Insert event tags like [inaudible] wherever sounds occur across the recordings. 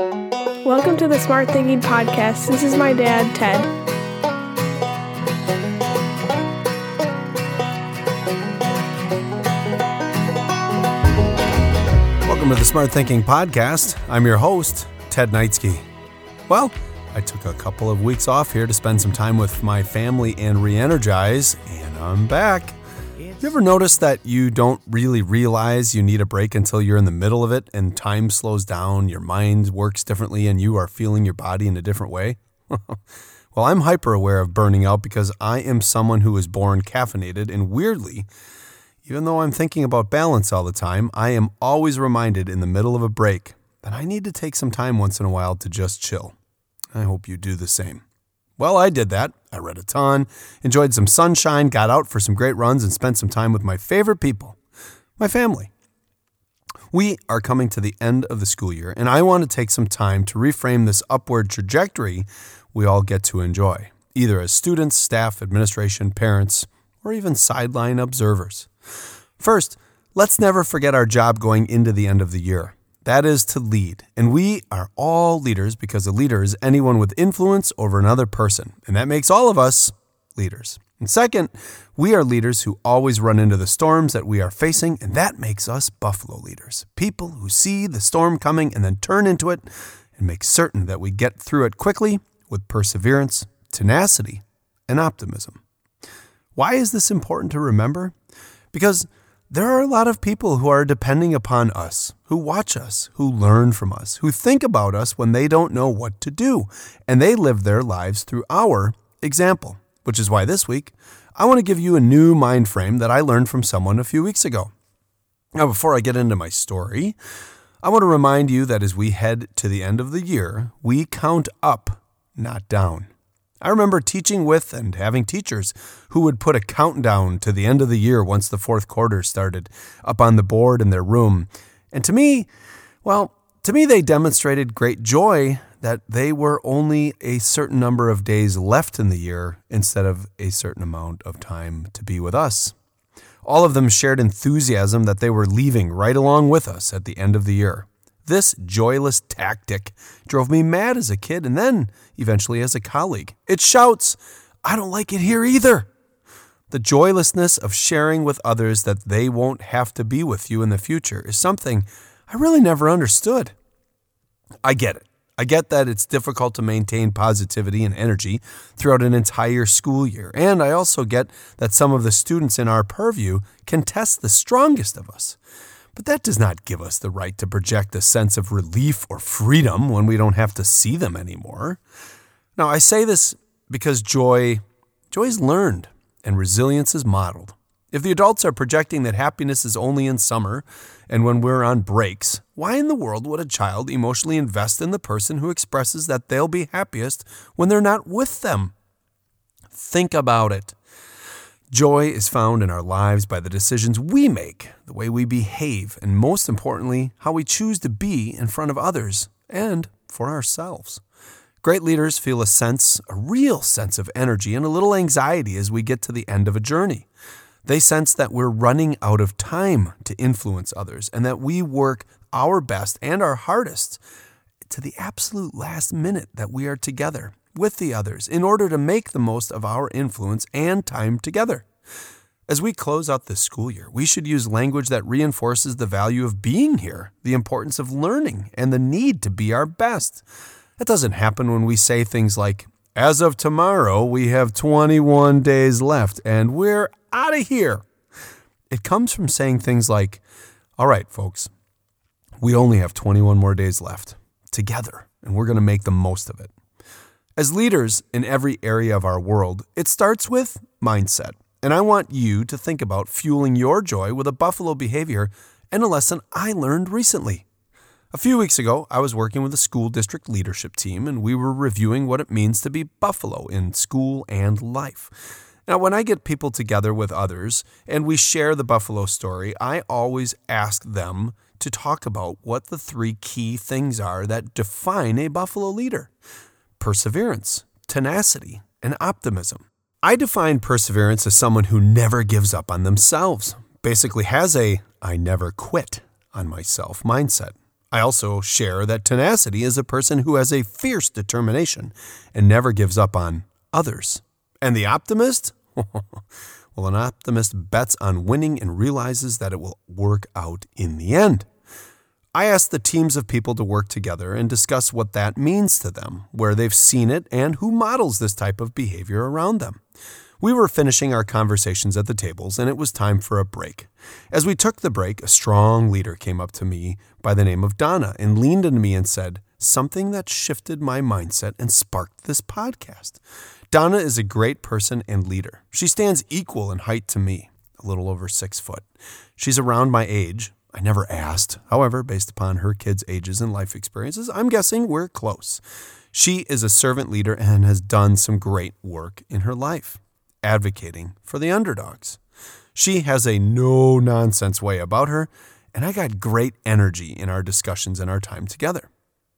Welcome to the Smart Thinking Podcast. This is my dad, Ted. Welcome to the Smart Thinking Podcast. I'm your host, Ted Knightsky. Well, I took a couple of weeks off here to spend some time with my family and re energize, and I'm back. You ever notice that you don't really realize you need a break until you're in the middle of it and time slows down, your mind works differently, and you are feeling your body in a different way? [laughs] well, I'm hyper aware of burning out because I am someone who was born caffeinated, and weirdly, even though I'm thinking about balance all the time, I am always reminded in the middle of a break that I need to take some time once in a while to just chill. I hope you do the same. Well, I did that. I read a ton, enjoyed some sunshine, got out for some great runs, and spent some time with my favorite people, my family. We are coming to the end of the school year, and I want to take some time to reframe this upward trajectory we all get to enjoy, either as students, staff, administration, parents, or even sideline observers. First, let's never forget our job going into the end of the year. That is to lead. And we are all leaders because a leader is anyone with influence over another person. And that makes all of us leaders. And second, we are leaders who always run into the storms that we are facing, and that makes us buffalo leaders. People who see the storm coming and then turn into it and make certain that we get through it quickly with perseverance, tenacity, and optimism. Why is this important to remember? Because there are a lot of people who are depending upon us, who watch us, who learn from us, who think about us when they don't know what to do, and they live their lives through our example. Which is why this week, I want to give you a new mind frame that I learned from someone a few weeks ago. Now, before I get into my story, I want to remind you that as we head to the end of the year, we count up, not down. I remember teaching with and having teachers who would put a countdown to the end of the year once the fourth quarter started up on the board in their room. And to me, well, to me, they demonstrated great joy that they were only a certain number of days left in the year instead of a certain amount of time to be with us. All of them shared enthusiasm that they were leaving right along with us at the end of the year. This joyless tactic drove me mad as a kid and then eventually as a colleague. It shouts, I don't like it here either. The joylessness of sharing with others that they won't have to be with you in the future is something I really never understood. I get it. I get that it's difficult to maintain positivity and energy throughout an entire school year. And I also get that some of the students in our purview can test the strongest of us. But that does not give us the right to project a sense of relief or freedom when we don't have to see them anymore. Now, I say this because joy, joy is learned and resilience is modeled. If the adults are projecting that happiness is only in summer and when we're on breaks, why in the world would a child emotionally invest in the person who expresses that they'll be happiest when they're not with them? Think about it. Joy is found in our lives by the decisions we make, the way we behave, and most importantly, how we choose to be in front of others and for ourselves. Great leaders feel a sense, a real sense of energy and a little anxiety as we get to the end of a journey. They sense that we're running out of time to influence others and that we work our best and our hardest to the absolute last minute that we are together with the others in order to make the most of our influence and time together. As we close out this school year, we should use language that reinforces the value of being here, the importance of learning, and the need to be our best. That doesn't happen when we say things like, as of tomorrow, we have 21 days left and we're out of here. It comes from saying things like, all right, folks, we only have 21 more days left together, and we're going to make the most of it. As leaders in every area of our world, it starts with mindset. And I want you to think about fueling your joy with a buffalo behavior and a lesson I learned recently. A few weeks ago, I was working with a school district leadership team, and we were reviewing what it means to be buffalo in school and life. Now, when I get people together with others and we share the buffalo story, I always ask them to talk about what the three key things are that define a buffalo leader perseverance, tenacity, and optimism. I define perseverance as someone who never gives up on themselves, basically has a I never quit on myself mindset. I also share that tenacity is a person who has a fierce determination and never gives up on others. And the optimist? [laughs] well, an optimist bets on winning and realizes that it will work out in the end. I asked the teams of people to work together and discuss what that means to them, where they've seen it, and who models this type of behavior around them. We were finishing our conversations at the tables, and it was time for a break. As we took the break, a strong leader came up to me by the name of Donna and leaned into me and said, Something that shifted my mindset and sparked this podcast. Donna is a great person and leader. She stands equal in height to me, a little over six foot. She's around my age, I never asked. However, based upon her kids' ages and life experiences, I'm guessing we're close. She is a servant leader and has done some great work in her life, advocating for the underdogs. She has a no nonsense way about her, and I got great energy in our discussions and our time together.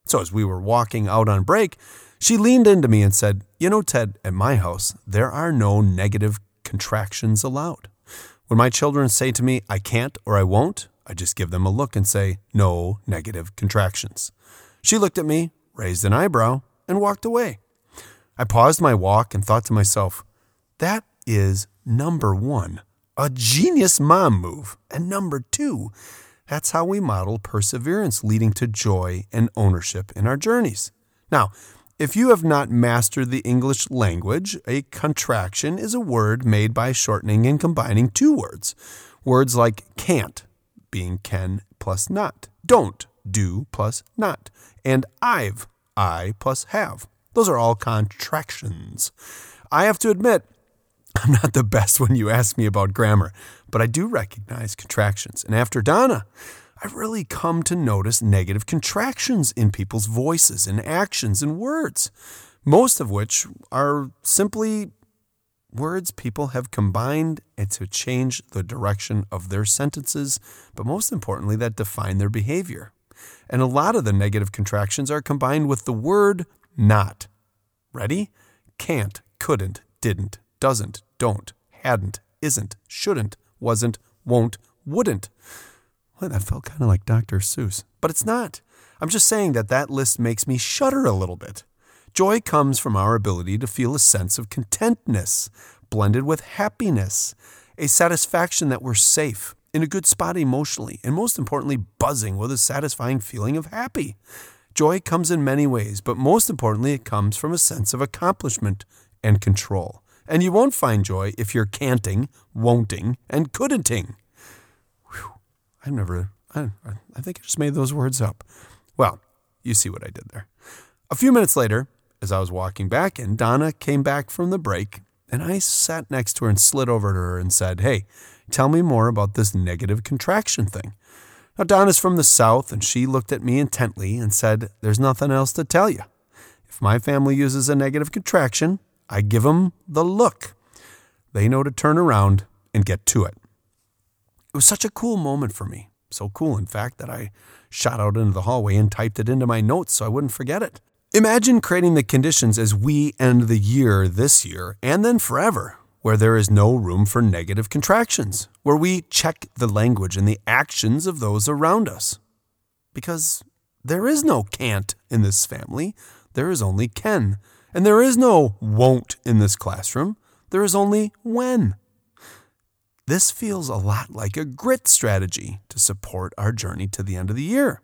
So, as we were walking out on break, she leaned into me and said, You know, Ted, at my house, there are no negative contractions allowed. When my children say to me, I can't or I won't, I just give them a look and say, no negative contractions. She looked at me, raised an eyebrow, and walked away. I paused my walk and thought to myself, that is number one, a genius mom move. And number two, that's how we model perseverance, leading to joy and ownership in our journeys. Now, if you have not mastered the English language, a contraction is a word made by shortening and combining two words. Words like can't being can plus not, don't, do plus not, and I've, I plus have. Those are all contractions. I have to admit, [laughs] I'm not the best when you ask me about grammar, but I do recognize contractions. And after Donna, I've really come to notice negative contractions in people's voices and actions and words, most of which are simply words people have combined to change the direction of their sentences, but most importantly, that define their behavior. And a lot of the negative contractions are combined with the word not. Ready? Can't, couldn't, didn't, doesn't, don't, hadn't, isn't, shouldn't, wasn't, won't, wouldn't. Well, that felt kind of like Dr. Seuss, but it's not. I'm just saying that that list makes me shudder a little bit. Joy comes from our ability to feel a sense of contentness, blended with happiness, a satisfaction that we're safe, in a good spot emotionally, and most importantly, buzzing with a satisfying feeling of happy. Joy comes in many ways, but most importantly, it comes from a sense of accomplishment and control. And you won't find joy if you're canting, won'ting, and couldn'ting. Whew. I've never, I, I think I just made those words up. Well, you see what I did there. A few minutes later, as I was walking back and Donna came back from the break, and I sat next to her and slid over to her and said, Hey, tell me more about this negative contraction thing. Now, Donna's from the South, and she looked at me intently and said, There's nothing else to tell you. If my family uses a negative contraction, I give them the look. They know to turn around and get to it. It was such a cool moment for me. So cool, in fact, that I shot out into the hallway and typed it into my notes so I wouldn't forget it. Imagine creating the conditions as we end the year this year and then forever, where there is no room for negative contractions, where we check the language and the actions of those around us. Because there is no can't in this family, there is only can. And there is no won't in this classroom, there is only when. This feels a lot like a grit strategy to support our journey to the end of the year.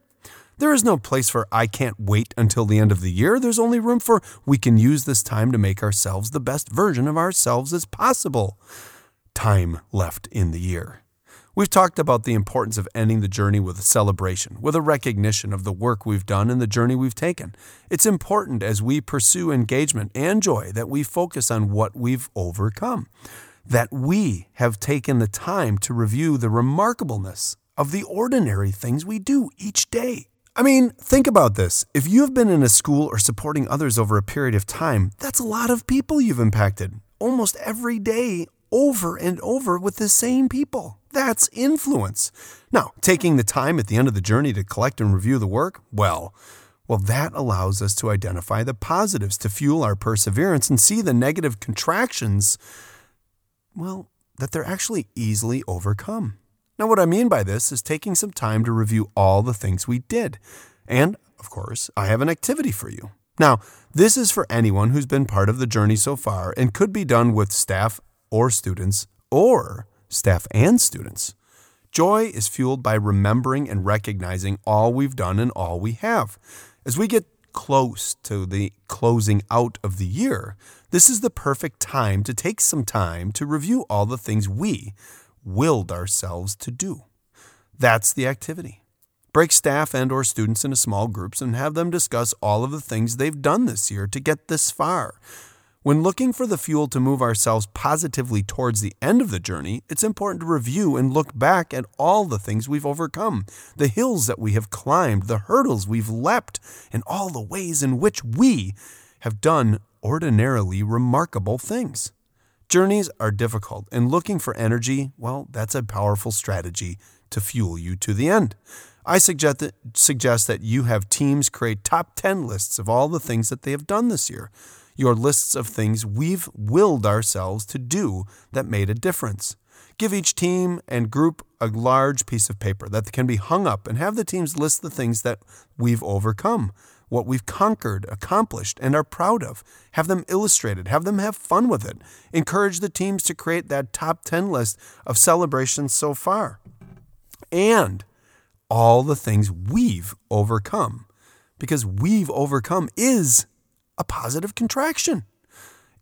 There is no place for I can't wait until the end of the year. There's only room for we can use this time to make ourselves the best version of ourselves as possible. Time left in the year. We've talked about the importance of ending the journey with a celebration, with a recognition of the work we've done and the journey we've taken. It's important as we pursue engagement and joy that we focus on what we've overcome, that we have taken the time to review the remarkableness of the ordinary things we do each day. I mean, think about this. If you've been in a school or supporting others over a period of time, that's a lot of people you've impacted almost every day, over and over with the same people. That's influence. Now, taking the time at the end of the journey to collect and review the work, well, well, that allows us to identify the positives to fuel our perseverance and see the negative contractions, well, that they're actually easily overcome. Now, what I mean by this is taking some time to review all the things we did. And, of course, I have an activity for you. Now, this is for anyone who's been part of the journey so far and could be done with staff or students or staff and students. Joy is fueled by remembering and recognizing all we've done and all we have. As we get close to the closing out of the year, this is the perfect time to take some time to review all the things we willed ourselves to do. That's the activity. Break staff and or students into small groups and have them discuss all of the things they've done this year to get this far. When looking for the fuel to move ourselves positively towards the end of the journey, it's important to review and look back at all the things we've overcome, the hills that we have climbed, the hurdles we've leapt, and all the ways in which we have done ordinarily remarkable things. Journeys are difficult, and looking for energy, well, that's a powerful strategy to fuel you to the end. I suggest that, suggest that you have teams create top 10 lists of all the things that they have done this year, your lists of things we've willed ourselves to do that made a difference. Give each team and group a large piece of paper that can be hung up and have the teams list the things that we've overcome what we've conquered, accomplished, and are proud of. Have them illustrated, have them have fun with it. Encourage the teams to create that top 10 list of celebrations so far. And all the things we've overcome. Because we've overcome is a positive contraction.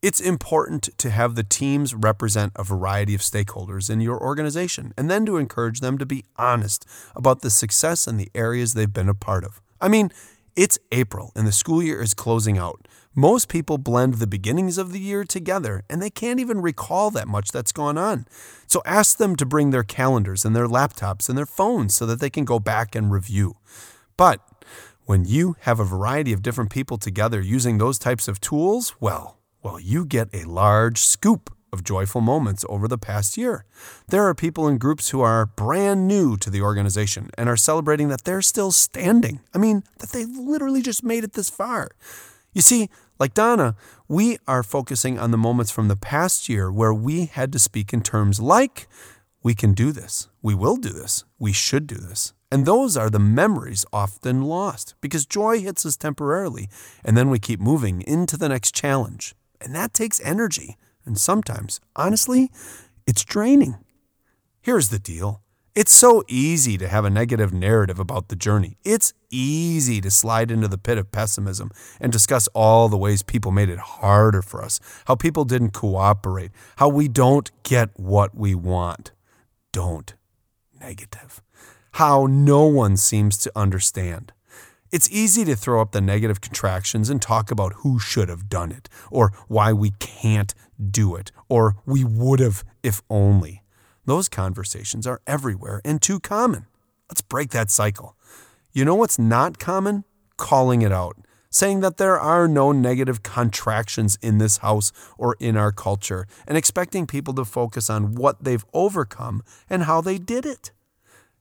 It's important to have the teams represent a variety of stakeholders in your organization and then to encourage them to be honest about the success and the areas they've been a part of. I mean, it's April and the school year is closing out. Most people blend the beginnings of the year together and they can't even recall that much that's gone on. So ask them to bring their calendars and their laptops and their phones so that they can go back and review. But when you have a variety of different people together using those types of tools, well, well, you get a large scoop of joyful moments over the past year. There are people in groups who are brand new to the organization and are celebrating that they're still standing. I mean, that they literally just made it this far. You see, like Donna, we are focusing on the moments from the past year where we had to speak in terms like, we can do this, we will do this, we should do this. And those are the memories often lost because joy hits us temporarily and then we keep moving into the next challenge. And that takes energy. And sometimes, honestly, it's draining. Here's the deal it's so easy to have a negative narrative about the journey. It's easy to slide into the pit of pessimism and discuss all the ways people made it harder for us, how people didn't cooperate, how we don't get what we want. Don't. Negative. How no one seems to understand. It's easy to throw up the negative contractions and talk about who should have done it, or why we can't do it, or we would have if only. Those conversations are everywhere and too common. Let's break that cycle. You know what's not common? Calling it out, saying that there are no negative contractions in this house or in our culture, and expecting people to focus on what they've overcome and how they did it.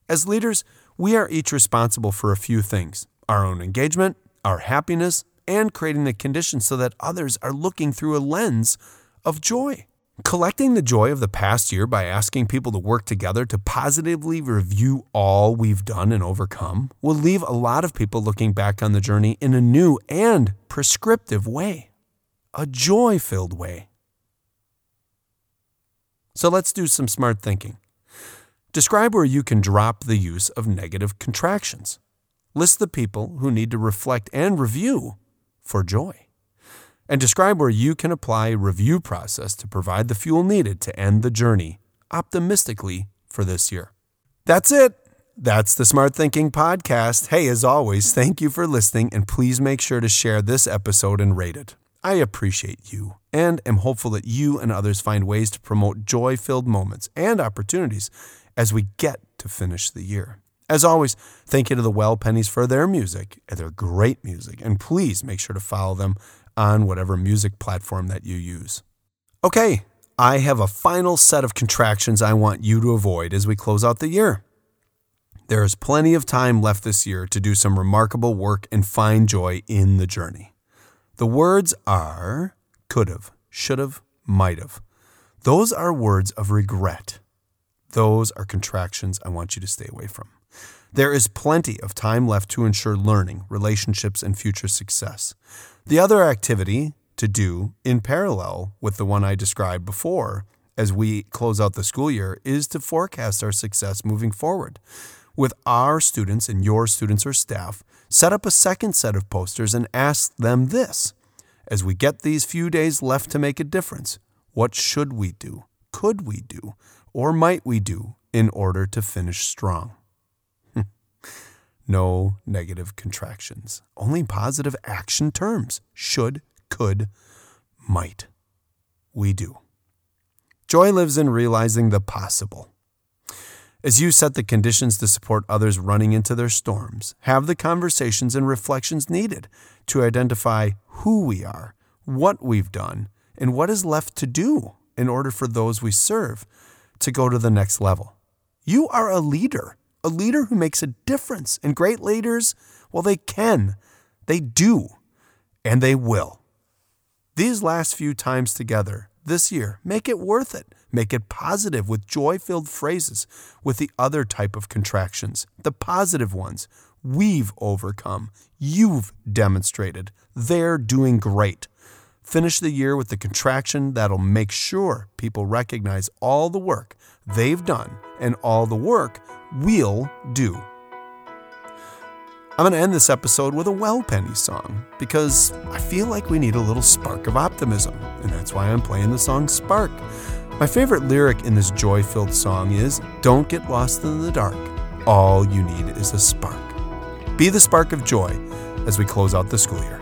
As leaders, we are each responsible for a few things our own engagement, our happiness, and creating the conditions so that others are looking through a lens of joy. Collecting the joy of the past year by asking people to work together to positively review all we've done and overcome will leave a lot of people looking back on the journey in a new and prescriptive way, a joy filled way. So let's do some smart thinking. Describe where you can drop the use of negative contractions. List the people who need to reflect and review for joy and describe where you can apply a review process to provide the fuel needed to end the journey optimistically for this year. That's it. That's the Smart Thinking Podcast. Hey, as always, thank you for listening, and please make sure to share this episode and rate it. I appreciate you and am hopeful that you and others find ways to promote joy filled moments and opportunities as we get to finish the year. As always, thank you to the Well Pennies for their music, their great music, and please make sure to follow them on whatever music platform that you use. Okay, I have a final set of contractions I want you to avoid as we close out the year. There is plenty of time left this year to do some remarkable work and find joy in the journey. The words are could've, should've, might've. Those are words of regret. Those are contractions I want you to stay away from. There is plenty of time left to ensure learning, relationships, and future success. The other activity to do in parallel with the one I described before as we close out the school year is to forecast our success moving forward. With our students and your students or staff, set up a second set of posters and ask them this As we get these few days left to make a difference, what should we do? Could we do? Or might we do in order to finish strong? No negative contractions, only positive action terms should, could, might. We do. Joy lives in realizing the possible. As you set the conditions to support others running into their storms, have the conversations and reflections needed to identify who we are, what we've done, and what is left to do in order for those we serve to go to the next level. You are a leader, a leader who makes a difference. And great leaders, well, they can, they do, and they will. These last few times together this year, make it worth it. Make it positive with joy filled phrases, with the other type of contractions, the positive ones. We've overcome. You've demonstrated. They're doing great. Finish the year with the contraction that'll make sure people recognize all the work they've done and all the work we'll do. I'm going to end this episode with a Well Penny song because I feel like we need a little spark of optimism, and that's why I'm playing the song Spark. My favorite lyric in this joy filled song is Don't get lost in the dark. All you need is a spark. Be the spark of joy as we close out the school year.